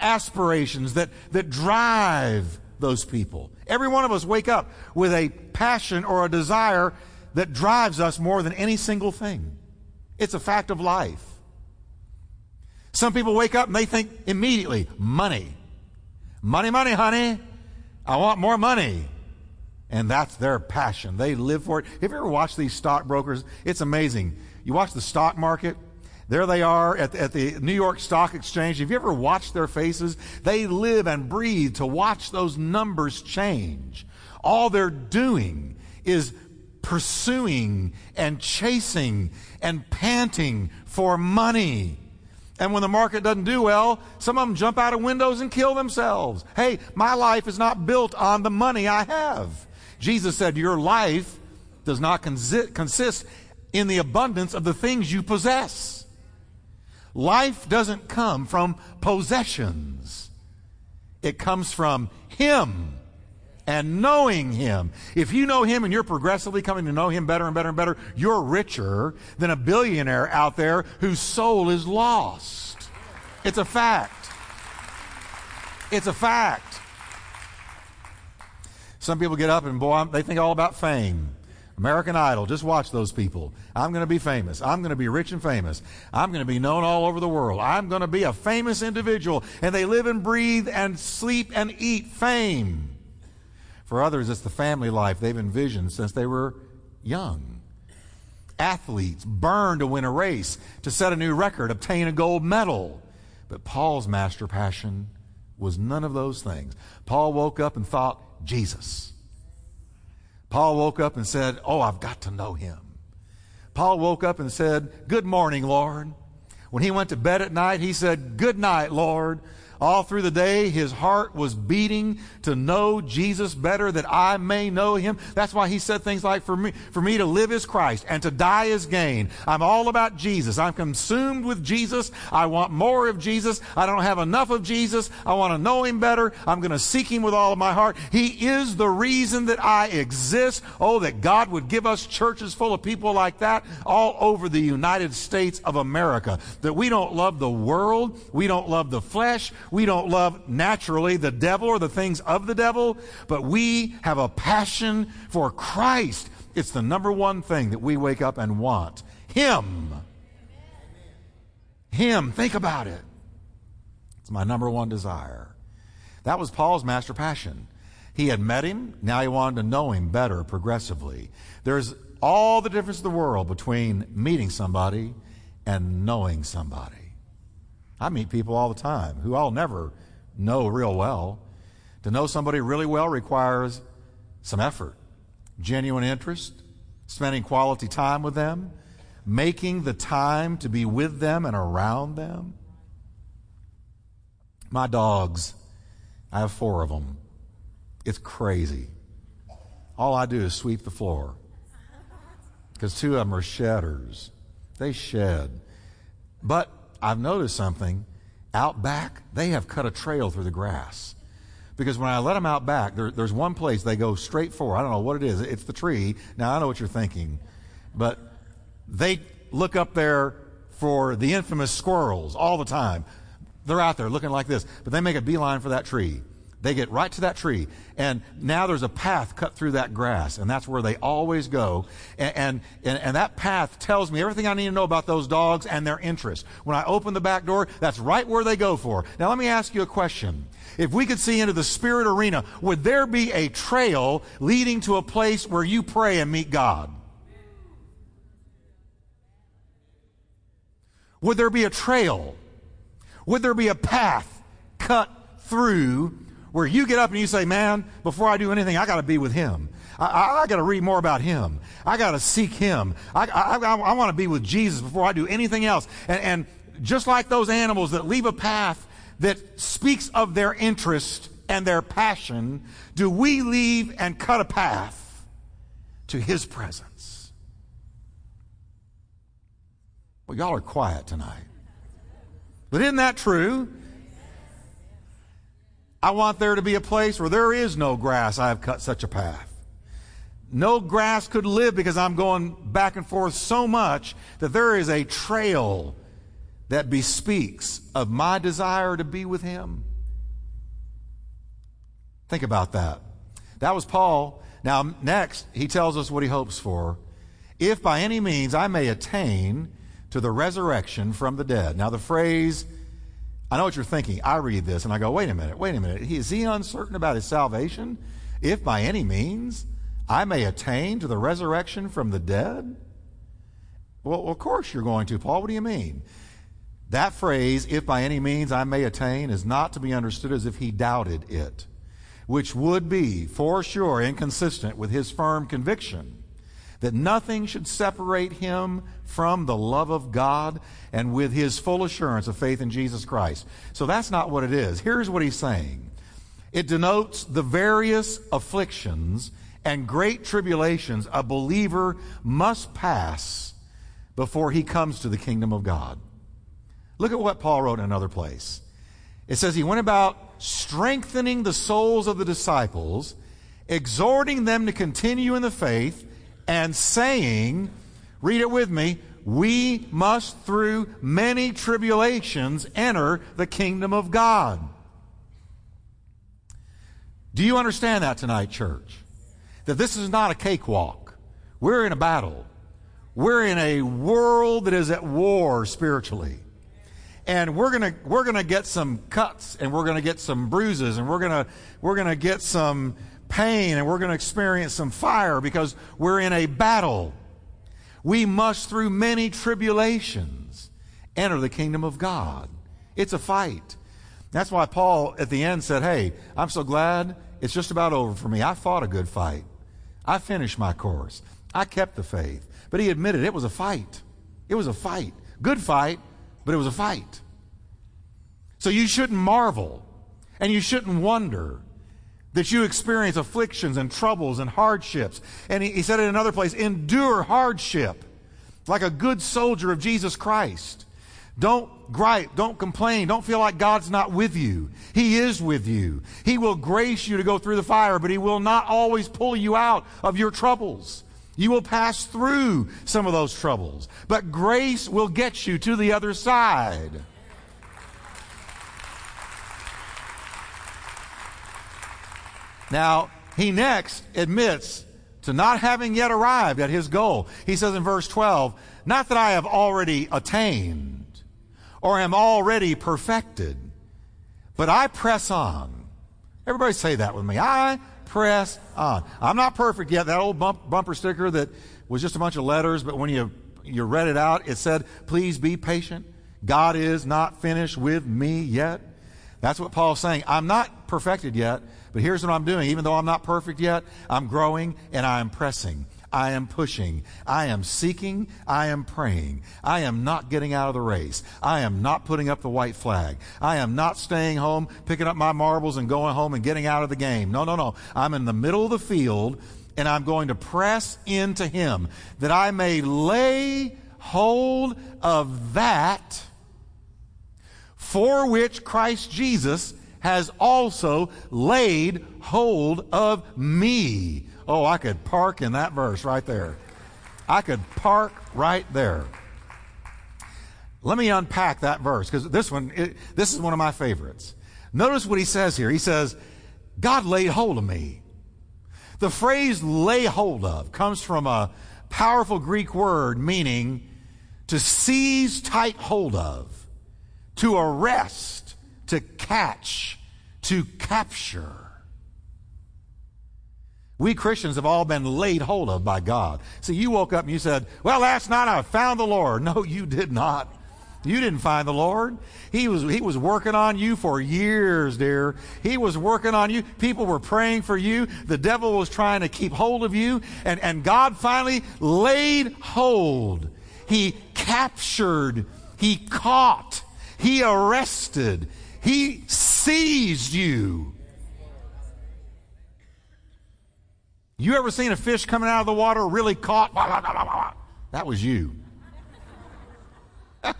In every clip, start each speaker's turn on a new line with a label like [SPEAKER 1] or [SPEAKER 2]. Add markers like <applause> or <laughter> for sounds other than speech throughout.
[SPEAKER 1] aspirations that, that drive those people. Every one of us wake up with a passion or a desire that drives us more than any single thing. It's a fact of life. Some people wake up and they think immediately, money. Money, money, honey. I want more money. And that's their passion. They live for it. Have you ever watched these stockbrokers? It's amazing. You watch the stock market, there they are at the, at the New York Stock Exchange. Have you ever watched their faces? They live and breathe to watch those numbers change. All they're doing is pursuing and chasing and panting for money. And when the market doesn't do well, some of them jump out of windows and kill themselves. Hey, my life is not built on the money I have. Jesus said, Your life does not consist in the abundance of the things you possess. Life doesn't come from possessions. It comes from Him and knowing Him. If you know Him and you're progressively coming to know Him better and better and better, you're richer than a billionaire out there whose soul is lost. It's a fact. It's a fact. Some people get up and boy, they think all about fame. American Idol, just watch those people. I'm going to be famous. I'm going to be rich and famous. I'm going to be known all over the world. I'm going to be a famous individual. And they live and breathe and sleep and eat fame. For others, it's the family life they've envisioned since they were young. Athletes burn to win a race, to set a new record, obtain a gold medal. But Paul's master passion was none of those things. Paul woke up and thought, Jesus. Paul woke up and said, Oh, I've got to know him. Paul woke up and said, Good morning, Lord. When he went to bed at night, he said, Good night, Lord. All through the day, his heart was beating to know Jesus better that I may know him. That's why he said things like, for me, for me to live is Christ and to die is gain. I'm all about Jesus. I'm consumed with Jesus. I want more of Jesus. I don't have enough of Jesus. I want to know him better. I'm going to seek him with all of my heart. He is the reason that I exist. Oh, that God would give us churches full of people like that all over the United States of America. That we don't love the world. We don't love the flesh. We don't love naturally the devil or the things of the devil, but we have a passion for Christ. It's the number one thing that we wake up and want. Him. Him. Think about it. It's my number one desire. That was Paul's master passion. He had met him. Now he wanted to know him better progressively. There's all the difference in the world between meeting somebody and knowing somebody. I meet people all the time who I'll never know real well. To know somebody really well requires some effort, genuine interest, spending quality time with them, making the time to be with them and around them. My dogs, I have four of them. It's crazy. All I do is sweep the floor uh-huh. because two of them are shedders. They shed. But I've noticed something. Out back, they have cut a trail through the grass. Because when I let them out back, there, there's one place they go straight for. I don't know what it is. It's the tree. Now, I know what you're thinking. But they look up there for the infamous squirrels all the time. They're out there looking like this. But they make a beeline for that tree. They get right to that tree. And now there's a path cut through that grass. And that's where they always go. And, and, and, that path tells me everything I need to know about those dogs and their interests. When I open the back door, that's right where they go for. Now let me ask you a question. If we could see into the spirit arena, would there be a trail leading to a place where you pray and meet God? Would there be a trail? Would there be a path cut through where you get up and you say, man, before I do anything, I got to be with him. I, I, I got to read more about him. I got to seek him. I, I, I want to be with Jesus before I do anything else. And, and just like those animals that leave a path that speaks of their interest and their passion, do we leave and cut a path to his presence? Well, y'all are quiet tonight. But isn't that true? I want there to be a place where there is no grass. I have cut such a path. No grass could live because I'm going back and forth so much that there is a trail that bespeaks of my desire to be with him? Think about that. That was Paul. Now, next, he tells us what he hopes for. If by any means I may attain to the resurrection from the dead. Now, the phrase, I know what you're thinking. I read this and I go, wait a minute, wait a minute. Is he uncertain about his salvation? If by any means I may attain to the resurrection from the dead? Well, of course you're going to, Paul. What do you mean? That phrase, if by any means I may attain, is not to be understood as if he doubted it, which would be, for sure, inconsistent with his firm conviction that nothing should separate him from the love of God and with his full assurance of faith in Jesus Christ. So that's not what it is. Here's what he's saying it denotes the various afflictions and great tribulations a believer must pass before he comes to the kingdom of God. Look at what Paul wrote in another place. It says he went about strengthening the souls of the disciples, exhorting them to continue in the faith, and saying, read it with me, we must through many tribulations enter the kingdom of God. Do you understand that tonight, church? That this is not a cakewalk. We're in a battle. We're in a world that is at war spiritually. And we're gonna, we're gonna get some cuts and we're gonna get some bruises and we're gonna, we're gonna get some pain and we're gonna experience some fire because we're in a battle. We must, through many tribulations, enter the kingdom of God. It's a fight. That's why Paul at the end said, Hey, I'm so glad it's just about over for me. I fought a good fight. I finished my course. I kept the faith. But he admitted it was a fight. It was a fight. Good fight, but it was a fight. So you shouldn't marvel and you shouldn't wonder that you experience afflictions and troubles and hardships. And he, he said in another place, endure hardship like a good soldier of Jesus Christ. Don't gripe. Don't complain. Don't feel like God's not with you. He is with you. He will grace you to go through the fire, but He will not always pull you out of your troubles. You will pass through some of those troubles, but grace will get you to the other side. Now, he next admits to not having yet arrived at his goal. He says in verse 12, Not that I have already attained or am already perfected, but I press on. Everybody say that with me. I press on. I'm not perfect yet. That old bump, bumper sticker that was just a bunch of letters, but when you, you read it out, it said, please be patient. God is not finished with me yet. That's what Paul's saying. I'm not perfected yet, but here's what I'm doing. Even though I'm not perfect yet, I'm growing and I'm pressing. I am pushing. I am seeking. I am praying. I am not getting out of the race. I am not putting up the white flag. I am not staying home, picking up my marbles and going home and getting out of the game. No, no, no. I'm in the middle of the field and I'm going to press into Him that I may lay hold of that for which Christ Jesus has also laid hold of me. Oh, I could park in that verse right there. I could park right there. Let me unpack that verse because this one, it, this is one of my favorites. Notice what he says here. He says, God laid hold of me. The phrase lay hold of comes from a powerful Greek word meaning to seize tight hold of, to arrest, to catch, to capture. We Christians have all been laid hold of by God. See, you woke up and you said, Well, last night I found the Lord. <laughs> No, you did not. You didn't find the Lord. He was, he was working on you for years, dear. He was working on you. People were praying for you. The devil was trying to keep hold of you. And, and God finally laid hold. He captured. He caught. He arrested. He seized you. You ever seen a fish coming out of the water really caught? That was you. <laughs>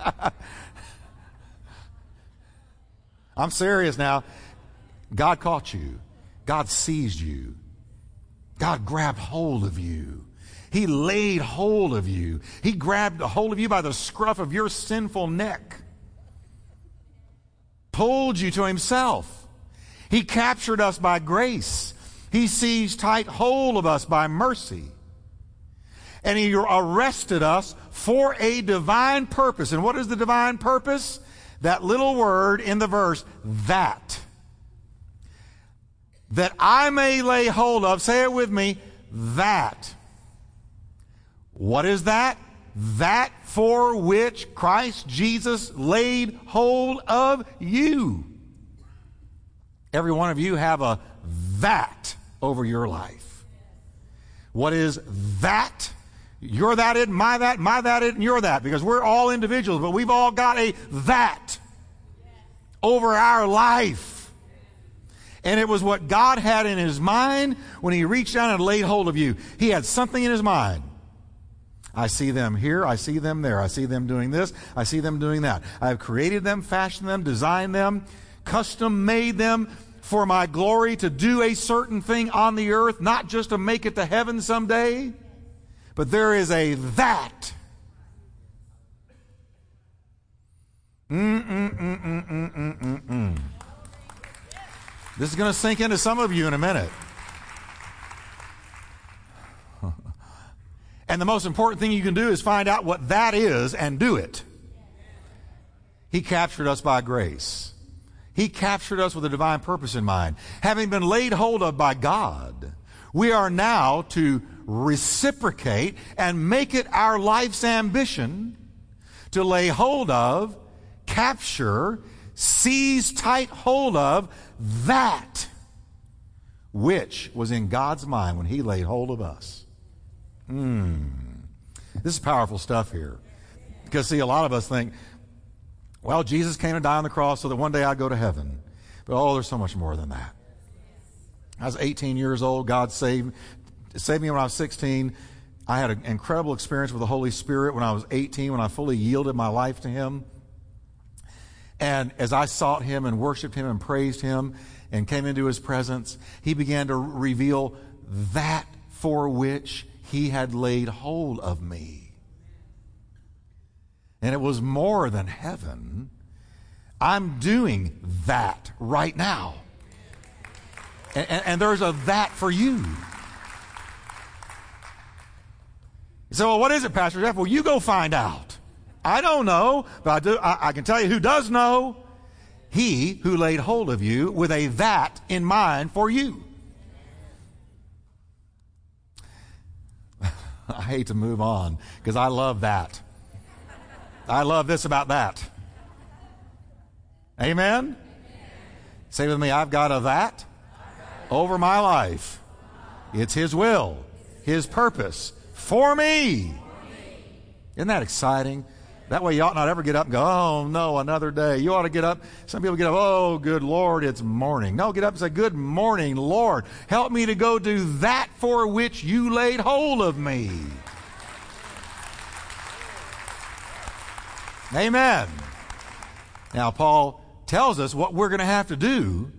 [SPEAKER 1] I'm serious now. God caught you. God seized you. God grabbed hold of you. He laid hold of you. He grabbed hold of you by the scruff of your sinful neck. Pulled you to himself. He captured us by grace. He seized tight hold of us by mercy. And he arrested us for a divine purpose. And what is the divine purpose? That little word in the verse, that. That I may lay hold of, say it with me, that. What is that? That for which Christ Jesus laid hold of you. Every one of you have a that over your life. What is that? You're that it, my that, my that it, and you're that, because we're all individuals, but we've all got a that over our life. And it was what God had in his mind when he reached down and laid hold of you. He had something in his mind. I see them here, I see them there, I see them doing this, I see them doing that. I have created them, fashioned them, designed them, custom made them for my glory to do a certain thing on the earth, not just to make it to heaven someday, but there is a that. Mm-mm-mm-mm-mm-mm-mm. This is going to sink into some of you in a minute. And the most important thing you can do is find out what that is and do it. He captured us by grace. He captured us with a divine purpose in mind. Having been laid hold of by God, we are now to reciprocate and make it our life's ambition to lay hold of, capture, seize tight hold of that which was in God's mind when He laid hold of us. Hmm. This is powerful stuff here. Because, see, a lot of us think, well, Jesus came to die on the cross so that one day I'd go to heaven. But, oh, there's so much more than that. I was 18 years old. God saved, saved me when I was 16. I had an incredible experience with the Holy Spirit when I was 18, when I fully yielded my life to Him. And as I sought Him and worshiped Him and praised Him and came into His presence, He began to reveal that for which he had laid hold of me. And it was more than heaven. I'm doing that right now. And, and, and there's a that for you. So, well, what is it, Pastor Jeff? Well, you go find out. I don't know, but I, do, I, I can tell you who does know. He who laid hold of you with a that in mind for you. <laughs> I hate to move on because I love that. I love this about that. Amen? Amen? Say with me, I've got a that over my life. It's His will, His purpose for me. Isn't that exciting? That way you ought not ever get up and go, oh no, another day. You ought to get up. Some people get up, oh good Lord, it's morning. No, get up and say, good morning, Lord. Help me to go do that for which you laid hold of me. Amen. Now, Paul tells us what we're going to have to do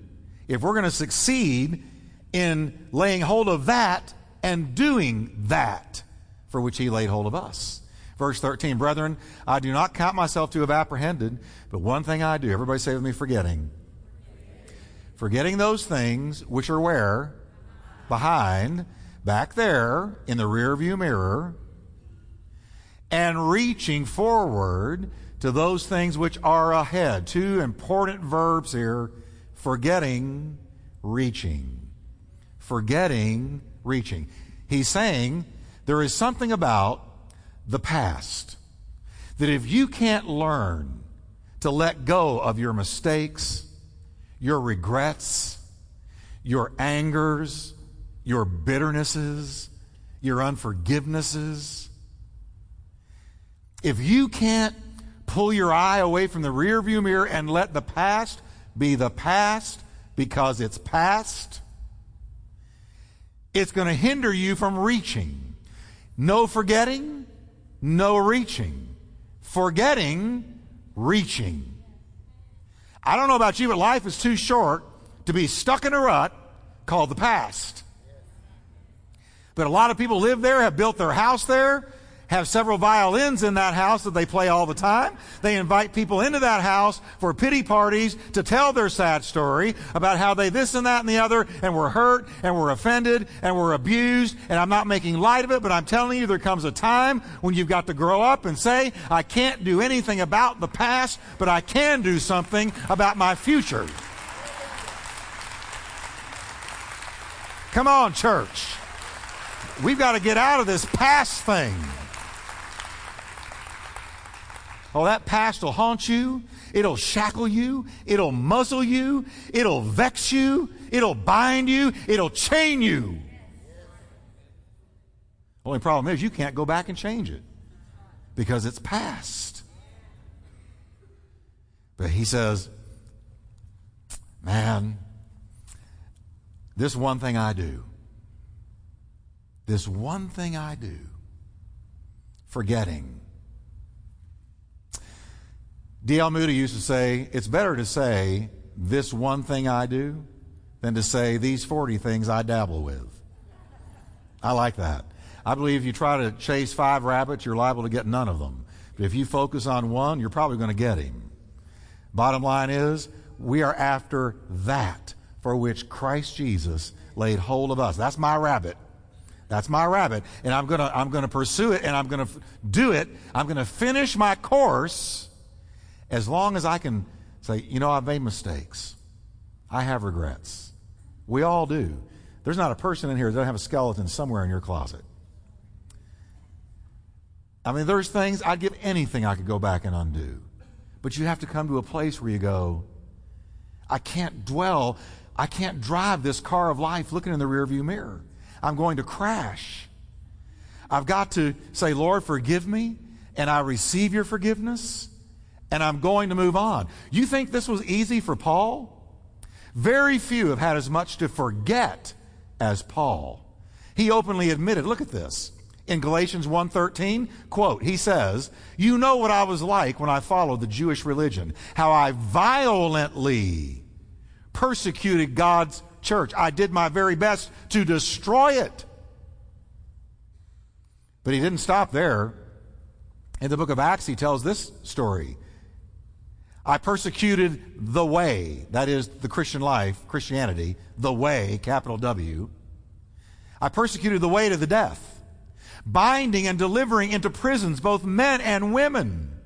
[SPEAKER 1] if we're going to succeed in laying hold of that and doing that for which he laid hold of us. Verse 13, brethren, I do not count myself to have apprehended, but one thing I do. Everybody say with me, forgetting. Forgetting those things which are where? Behind, back there in the rear view mirror, and reaching forward to those things which are ahead. Two important verbs here forgetting, reaching. Forgetting, reaching. He's saying there is something about the past. That if you can't learn to let go of your mistakes, your regrets, your angers, your bitternesses, your unforgivenesses, if you can't pull your eye away from the rearview mirror and let the past be the past because it's past, it's going to hinder you from reaching. No forgetting, no reaching. Forgetting, reaching. I don't know about you, but life is too short to be stuck in a rut called the past. But a lot of people live there, have built their house there, have several violins in that house that they play all the time. They invite people into that house for pity parties to tell their sad story about how they this and that and the other and were hurt and were offended and were abused. And I'm not making light of it, but I'm telling you there comes a time when you've got to grow up and say, I can't do anything about the past, but I can do something about my future. Come on, church. We've got to get out of this past thing. Oh, that past will haunt you. It'll shackle you. It'll muzzle you. It'll vex you. It'll bind you. It'll chain you. Only problem is you can't go back and change it because it's past. But he says, man, this one thing I do, this one thing I do, forgetting D.L. Moody used to say, it's better to say, this one thing I do, than to say, these 40 things I dabble with. I like that. I believe if you try to chase five rabbits, you're liable to get none of them. But if you focus on one, you're probably going to get him. Bottom line is, we are after that for which Christ Jesus laid hold of us. That's my rabbit. That's my rabbit. And I'm going to, I'm going to pursue it and I'm going to do it. I'm going to finish my course as long as I can say, you know, I've made mistakes. I have regrets. We all do. There's not a person in here that doesn't have a skeleton somewhere in your closet. I mean, there's things I'd give anything I could go back and undo. But you have to come to a place where you go, I can't dwell, I can't drive this car of life looking in the rearview mirror. I'm going to crash. I've got to say, Lord, forgive me, and I receive your forgiveness and I'm going to move on. You think this was easy for Paul? Very few have had as much to forget as Paul. He openly admitted, look at this. In Galatians 1:13, quote, he says, "You know what I was like when I followed the Jewish religion, how I violently persecuted God's church. I did my very best to destroy it." But he didn't stop there. In the book of Acts, he tells this story. I persecuted the way, that is the Christian life, Christianity, the way, capital W. I persecuted the way to the death, binding and delivering into prisons both men and women,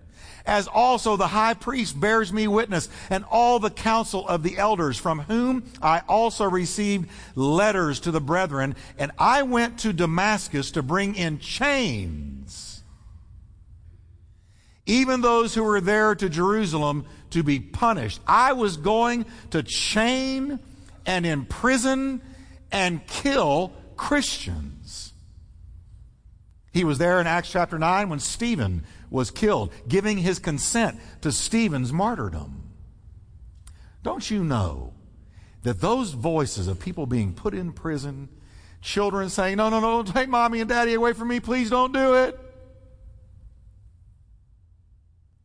[SPEAKER 1] as also the high priest bears me witness, and all the council of the elders, from whom I also received letters to the brethren, and I went to Damascus to bring in chains even those who were there to Jerusalem to be punished. I was going to chain and imprison and kill Christians. He was there in Acts chapter 9 when Stephen was killed, giving his consent to Stephen's martyrdom. Don't you know that those voices of people being put in prison, children saying, No, no, no, take mommy and daddy away from me, please don't do it.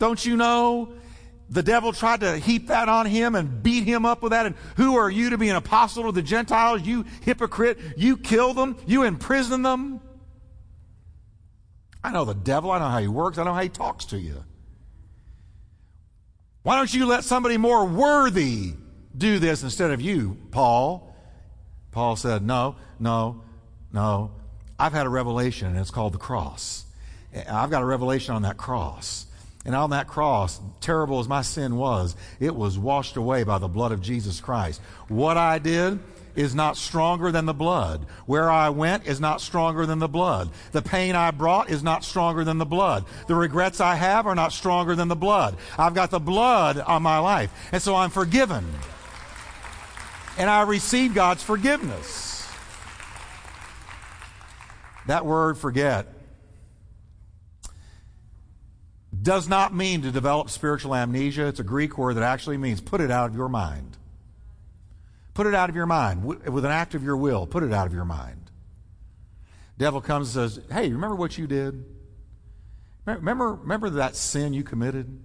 [SPEAKER 1] Don't you know? The devil tried to heap that on him and beat him up with that. And who are you to be an apostle to the Gentiles? You hypocrite. You kill them. You imprison them. I know the devil. I know how he works. I know how he talks to you. Why don't you let somebody more worthy do this instead of you, Paul? Paul said, No, no, no. I've had a revelation, and it's called the cross. I've got a revelation on that cross. And on that cross, terrible as my sin was, it was washed away by the blood of Jesus Christ. What I did is not stronger than the blood. Where I went is not stronger than the blood. The pain I brought is not stronger than the blood. The regrets I have are not stronger than the blood. I've got the blood on my life. And so I'm forgiven. And I receive God's forgiveness. That word forget does not mean to develop spiritual amnesia. It's a Greek word that actually means put it out of your mind. Put it out of your mind with an act of your will. Put it out of your mind. Devil comes and says, "Hey, remember what you did? Remember, remember that sin you committed?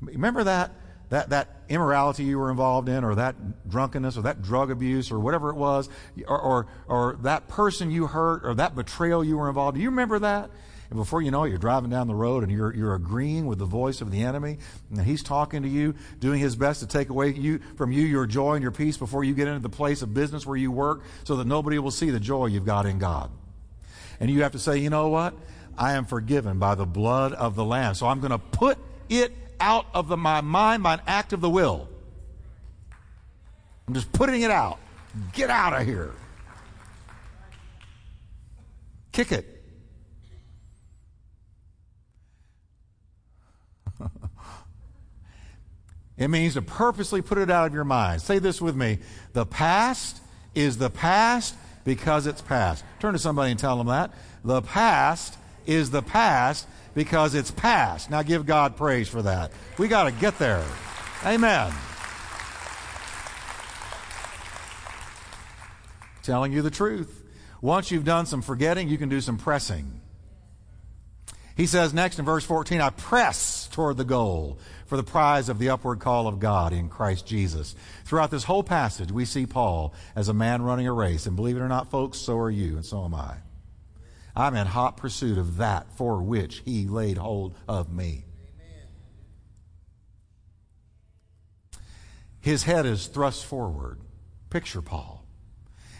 [SPEAKER 1] Remember that that that immorality you were involved in, or that drunkenness, or that drug abuse, or whatever it was, or or, or that person you hurt, or that betrayal you were involved. in? Do you remember that? And before you know it, you're driving down the road and you're, you're agreeing with the voice of the enemy. And he's talking to you, doing his best to take away you, from you your joy and your peace before you get into the place of business where you work so that nobody will see the joy you've got in God. And you have to say, you know what? I am forgiven by the blood of the Lamb. So I'm going to put it out of the, my mind by an act of the will. I'm just putting it out. Get out of here. Kick it. It means to purposely put it out of your mind. Say this with me. The past is the past because it's past. Turn to somebody and tell them that. The past is the past because it's past. Now give God praise for that. We got to get there. Amen. Telling you the truth. Once you've done some forgetting, you can do some pressing. He says next in verse 14, I press toward the goal for the prize of the upward call of God in Christ Jesus. Throughout this whole passage, we see Paul as a man running a race. And believe it or not, folks, so are you, and so am I. I'm in hot pursuit of that for which he laid hold of me. His head is thrust forward. Picture Paul.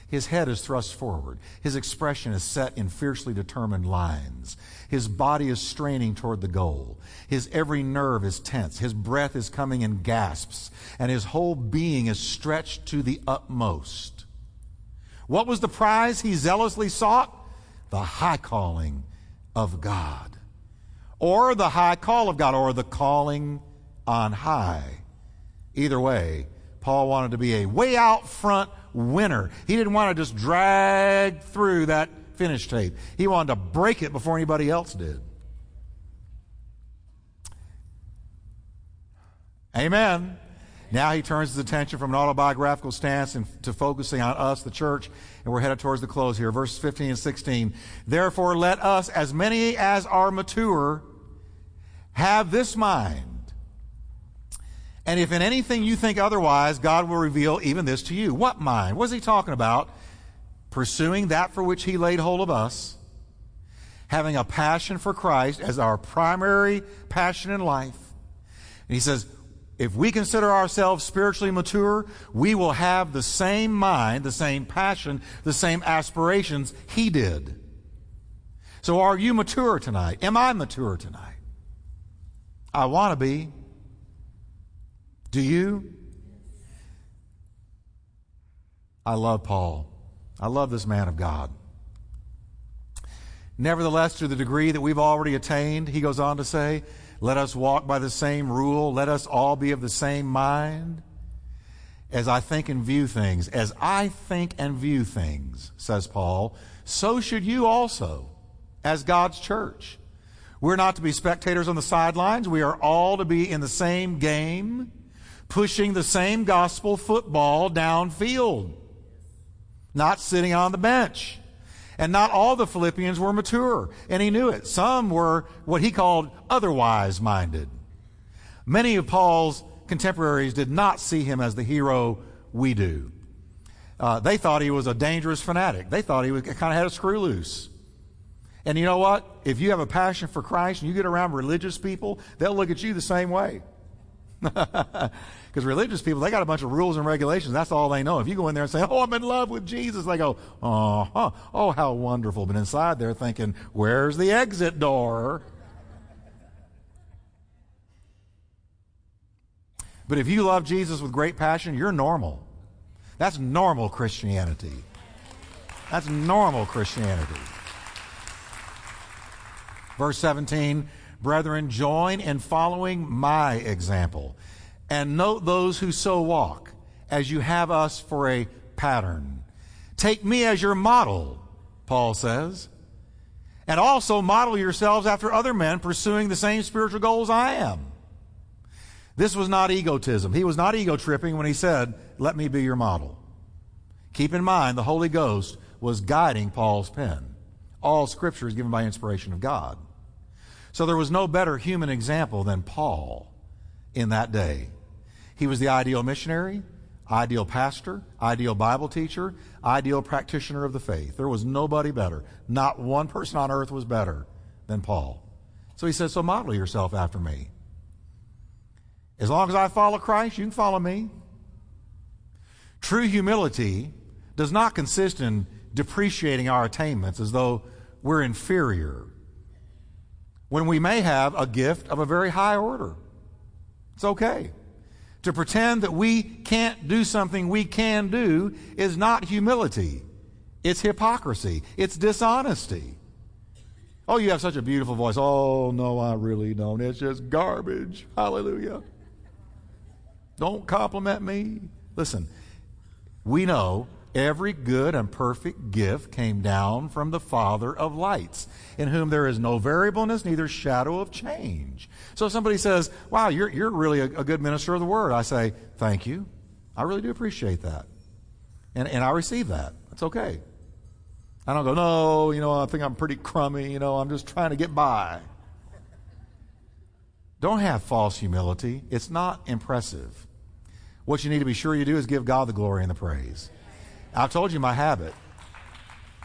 [SPEAKER 1] His head is thrust forward. His expression is set in fiercely determined lines. His body is straining toward the goal. His every nerve is tense. His breath is coming in gasps. And his whole being is stretched to the utmost. What was the prize he zealously sought? The high calling of God. Or the high call of God, or the calling on high. Either way, Paul wanted to be a way out front winner. He didn't want to just drag through that finish tape. He wanted to break it before anybody else did. Amen. Now he turns his attention from an autobiographical stance and to focusing on us, the church, and we're headed towards the close here. Verses 15 and 16. Therefore, let us, as many as are mature, have this mind and if in anything you think otherwise, God will reveal even this to you. What mind? What is he talking about? Pursuing that for which he laid hold of us, having a passion for Christ as our primary passion in life. And he says, if we consider ourselves spiritually mature, we will have the same mind, the same passion, the same aspirations he did. So are you mature tonight? Am I mature tonight? I want to be. Do you? I love Paul. I love this man of God. Nevertheless, to the degree that we've already attained, he goes on to say, let us walk by the same rule. Let us all be of the same mind. As I think and view things, as I think and view things, says Paul, so should you also, as God's church. We're not to be spectators on the sidelines. We are all to be in the same game pushing the same gospel football downfield, not sitting on the bench. And not all the Philippians were mature, and he knew it. Some were what he called otherwise minded. Many of Paul's contemporaries did not see him as the hero we do. Uh, they thought he was a dangerous fanatic. They thought he kind of had a screw loose. And you know what? If you have a passion for Christ and you get around religious people, they'll look at you the same way. <laughs> Because religious people, they got a bunch of rules and regulations. That's all they know. If you go in there and say, Oh, I'm in love with Jesus, they go, Oh, huh. oh, how wonderful. But inside they're thinking, Where's the exit door? But if you love Jesus with great passion, you're normal. That's normal Christianity. That's normal Christianity. Verse 17 Brethren, join in following my example and note those who so walk as you have us for a pattern. Take me as your model, Paul says, and also model yourselves after other men pursuing the same spiritual goals I am. This was not egotism. He was not ego tripping when he said, Let me be your model. Keep in mind, the Holy Ghost was guiding Paul's pen. All scripture is given by inspiration of God. So there was no better human example than Paul in that day. He was the ideal missionary, ideal pastor, ideal Bible teacher, ideal practitioner of the faith. There was nobody better. Not one person on earth was better than Paul. So he says, So model yourself after me. As long as I follow Christ, you can follow me. True humility does not consist in depreciating our attainments as though we're inferior when we may have a gift of a very high order. It's okay. To pretend that we can't do something we can do is not humility. It's hypocrisy. It's dishonesty. Oh, you have such a beautiful voice. Oh, no, I really don't. It's just garbage. Hallelujah. Don't compliment me. Listen, we know every good and perfect gift came down from the Father of lights, in whom there is no variableness, neither shadow of change. So if somebody says, Wow, you're, you're really a, a good minister of the word, I say, Thank you. I really do appreciate that. And, and I receive that. It's okay. I don't go, No, you know, I think I'm pretty crummy, you know, I'm just trying to get by. Don't have false humility. It's not impressive. What you need to be sure you do is give God the glory and the praise. I've told you my habit.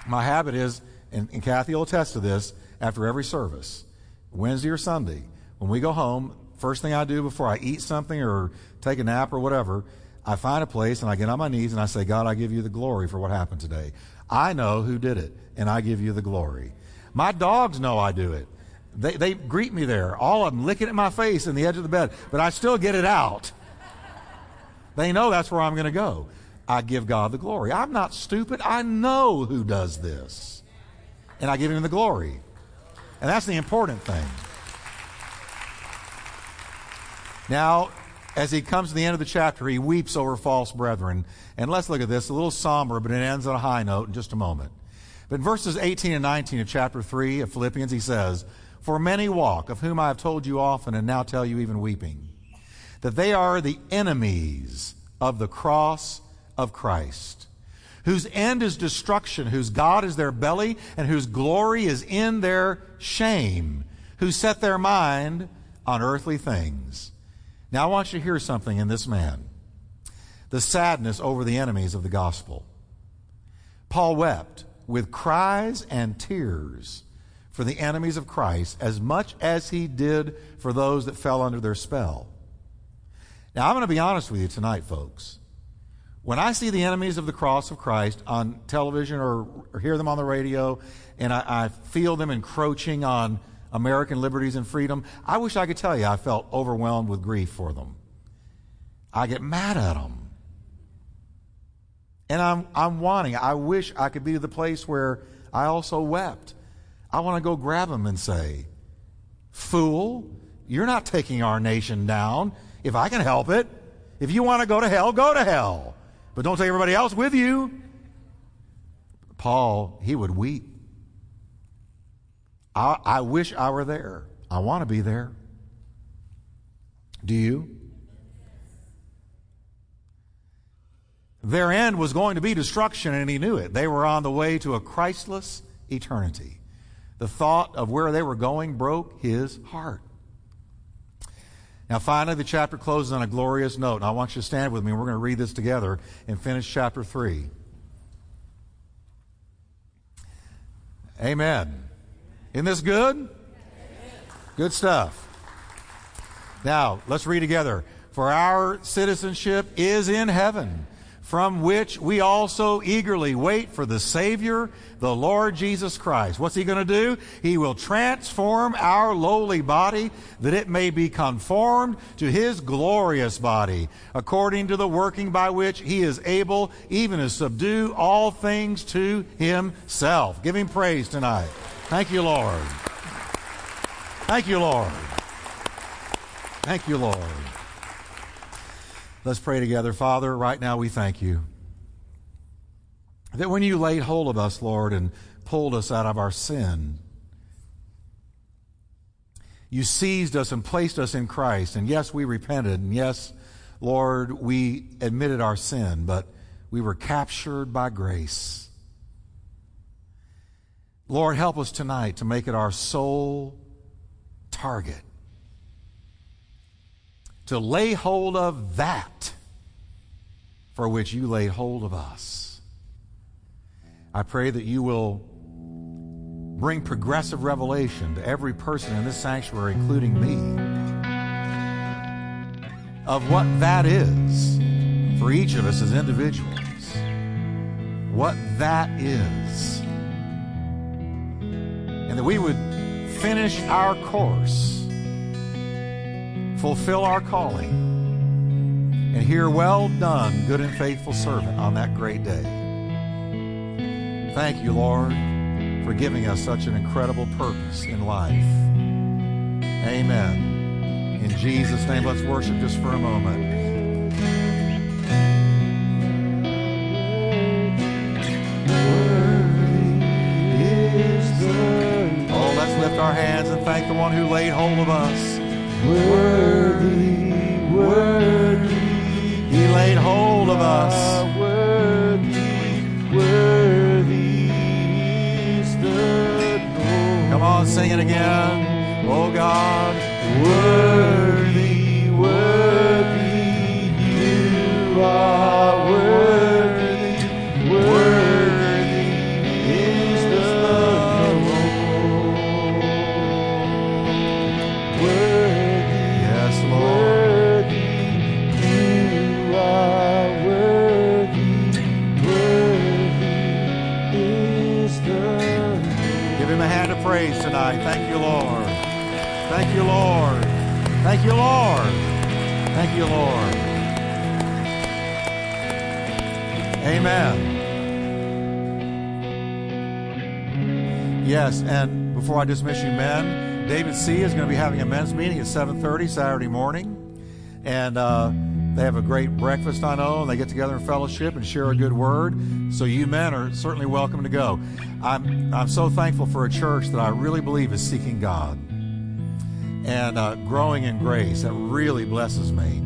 [SPEAKER 1] My habit is, and, and Kathy will attest to this, after every service, Wednesday or Sunday, when we go home, first thing I do before I eat something or take a nap or whatever, I find a place and I get on my knees and I say, God, I give you the glory for what happened today. I know who did it, and I give you the glory. My dogs know I do it. They, they greet me there, all of them licking at my face in the edge of the bed, but I still get it out. They know that's where I'm going to go. I give God the glory. I'm not stupid. I know who does this. And I give him the glory. And that's the important thing. Now, as he comes to the end of the chapter, he weeps over false brethren. And let's look at this, a little somber, but it ends on a high note in just a moment. But in verses 18 and 19 of chapter 3 of Philippians, he says, For many walk, of whom I have told you often, and now tell you even weeping that they are the enemies of the cross of Christ, whose end is destruction, whose God is their belly, and whose glory is in their shame, who set their mind on earthly things. Now, I want you to hear something in this man the sadness over the enemies of the gospel. Paul wept with cries and tears for the enemies of Christ as much as he did for those that fell under their spell. Now, I'm going to be honest with you tonight, folks. When I see the enemies of the cross of Christ on television or, or hear them on the radio, and I, I feel them encroaching on American liberties and freedom, I wish I could tell you I felt overwhelmed with grief for them. I get mad at them. And I'm, I'm wanting, I wish I could be to the place where I also wept. I want to go grab them and say, Fool, you're not taking our nation down if I can help it. If you want to go to hell, go to hell. But don't take everybody else with you. Paul, he would weep. I, I wish I were there. I want to be there. Do you? Their end was going to be destruction, and he knew it. They were on the way to a Christless eternity. The thought of where they were going broke his heart. Now, finally, the chapter closes on a glorious note. I want you to stand with me. We're going to read this together and finish chapter 3. Amen. Isn't this good? Good stuff. Now, let's read together. For our citizenship is in heaven from which we also eagerly wait for the Savior, the Lord Jesus Christ. What's He going to do? He will transform our lowly body that it may be conformed to His glorious body, according to the working by which He is able even to subdue all things to Himself. Give Him praise tonight. Thank you, Lord. Thank you, Lord. Thank you, Lord. Let's pray together. Father, right now we thank you that when you laid hold of us, Lord, and pulled us out of our sin, you seized us and placed us in Christ. And yes, we repented. And yes, Lord, we admitted our sin, but we were captured by grace. Lord, help us tonight to make it our sole target to lay hold of that for which you laid hold of us. I pray that you will bring progressive revelation to every person in this sanctuary, including me, of what that is for each of us as individuals. What that is. And that we would finish our course, fulfill our calling, and hear, Well done, good and faithful servant, on that great day. Thank you, Lord, for giving us such an incredible purpose in life. Amen. In Jesus' name, let's worship just for a moment. Oh, let's lift our hands and thank the one who laid hold of us.
[SPEAKER 2] Worthy, worthy.
[SPEAKER 1] He laid hold of us.
[SPEAKER 2] Worthy, worthy is the Lord.
[SPEAKER 1] Come on, sing it again. Oh God.
[SPEAKER 2] Worthy,
[SPEAKER 1] before I dismiss you men, David C is going to be having a men's meeting at 7:30 Saturday morning, and uh, they have a great breakfast. I know, and they get together in fellowship and share a good word. So you men are certainly welcome to go. I'm I'm so thankful for a church that I really believe is seeking God and uh, growing in grace. That really blesses me.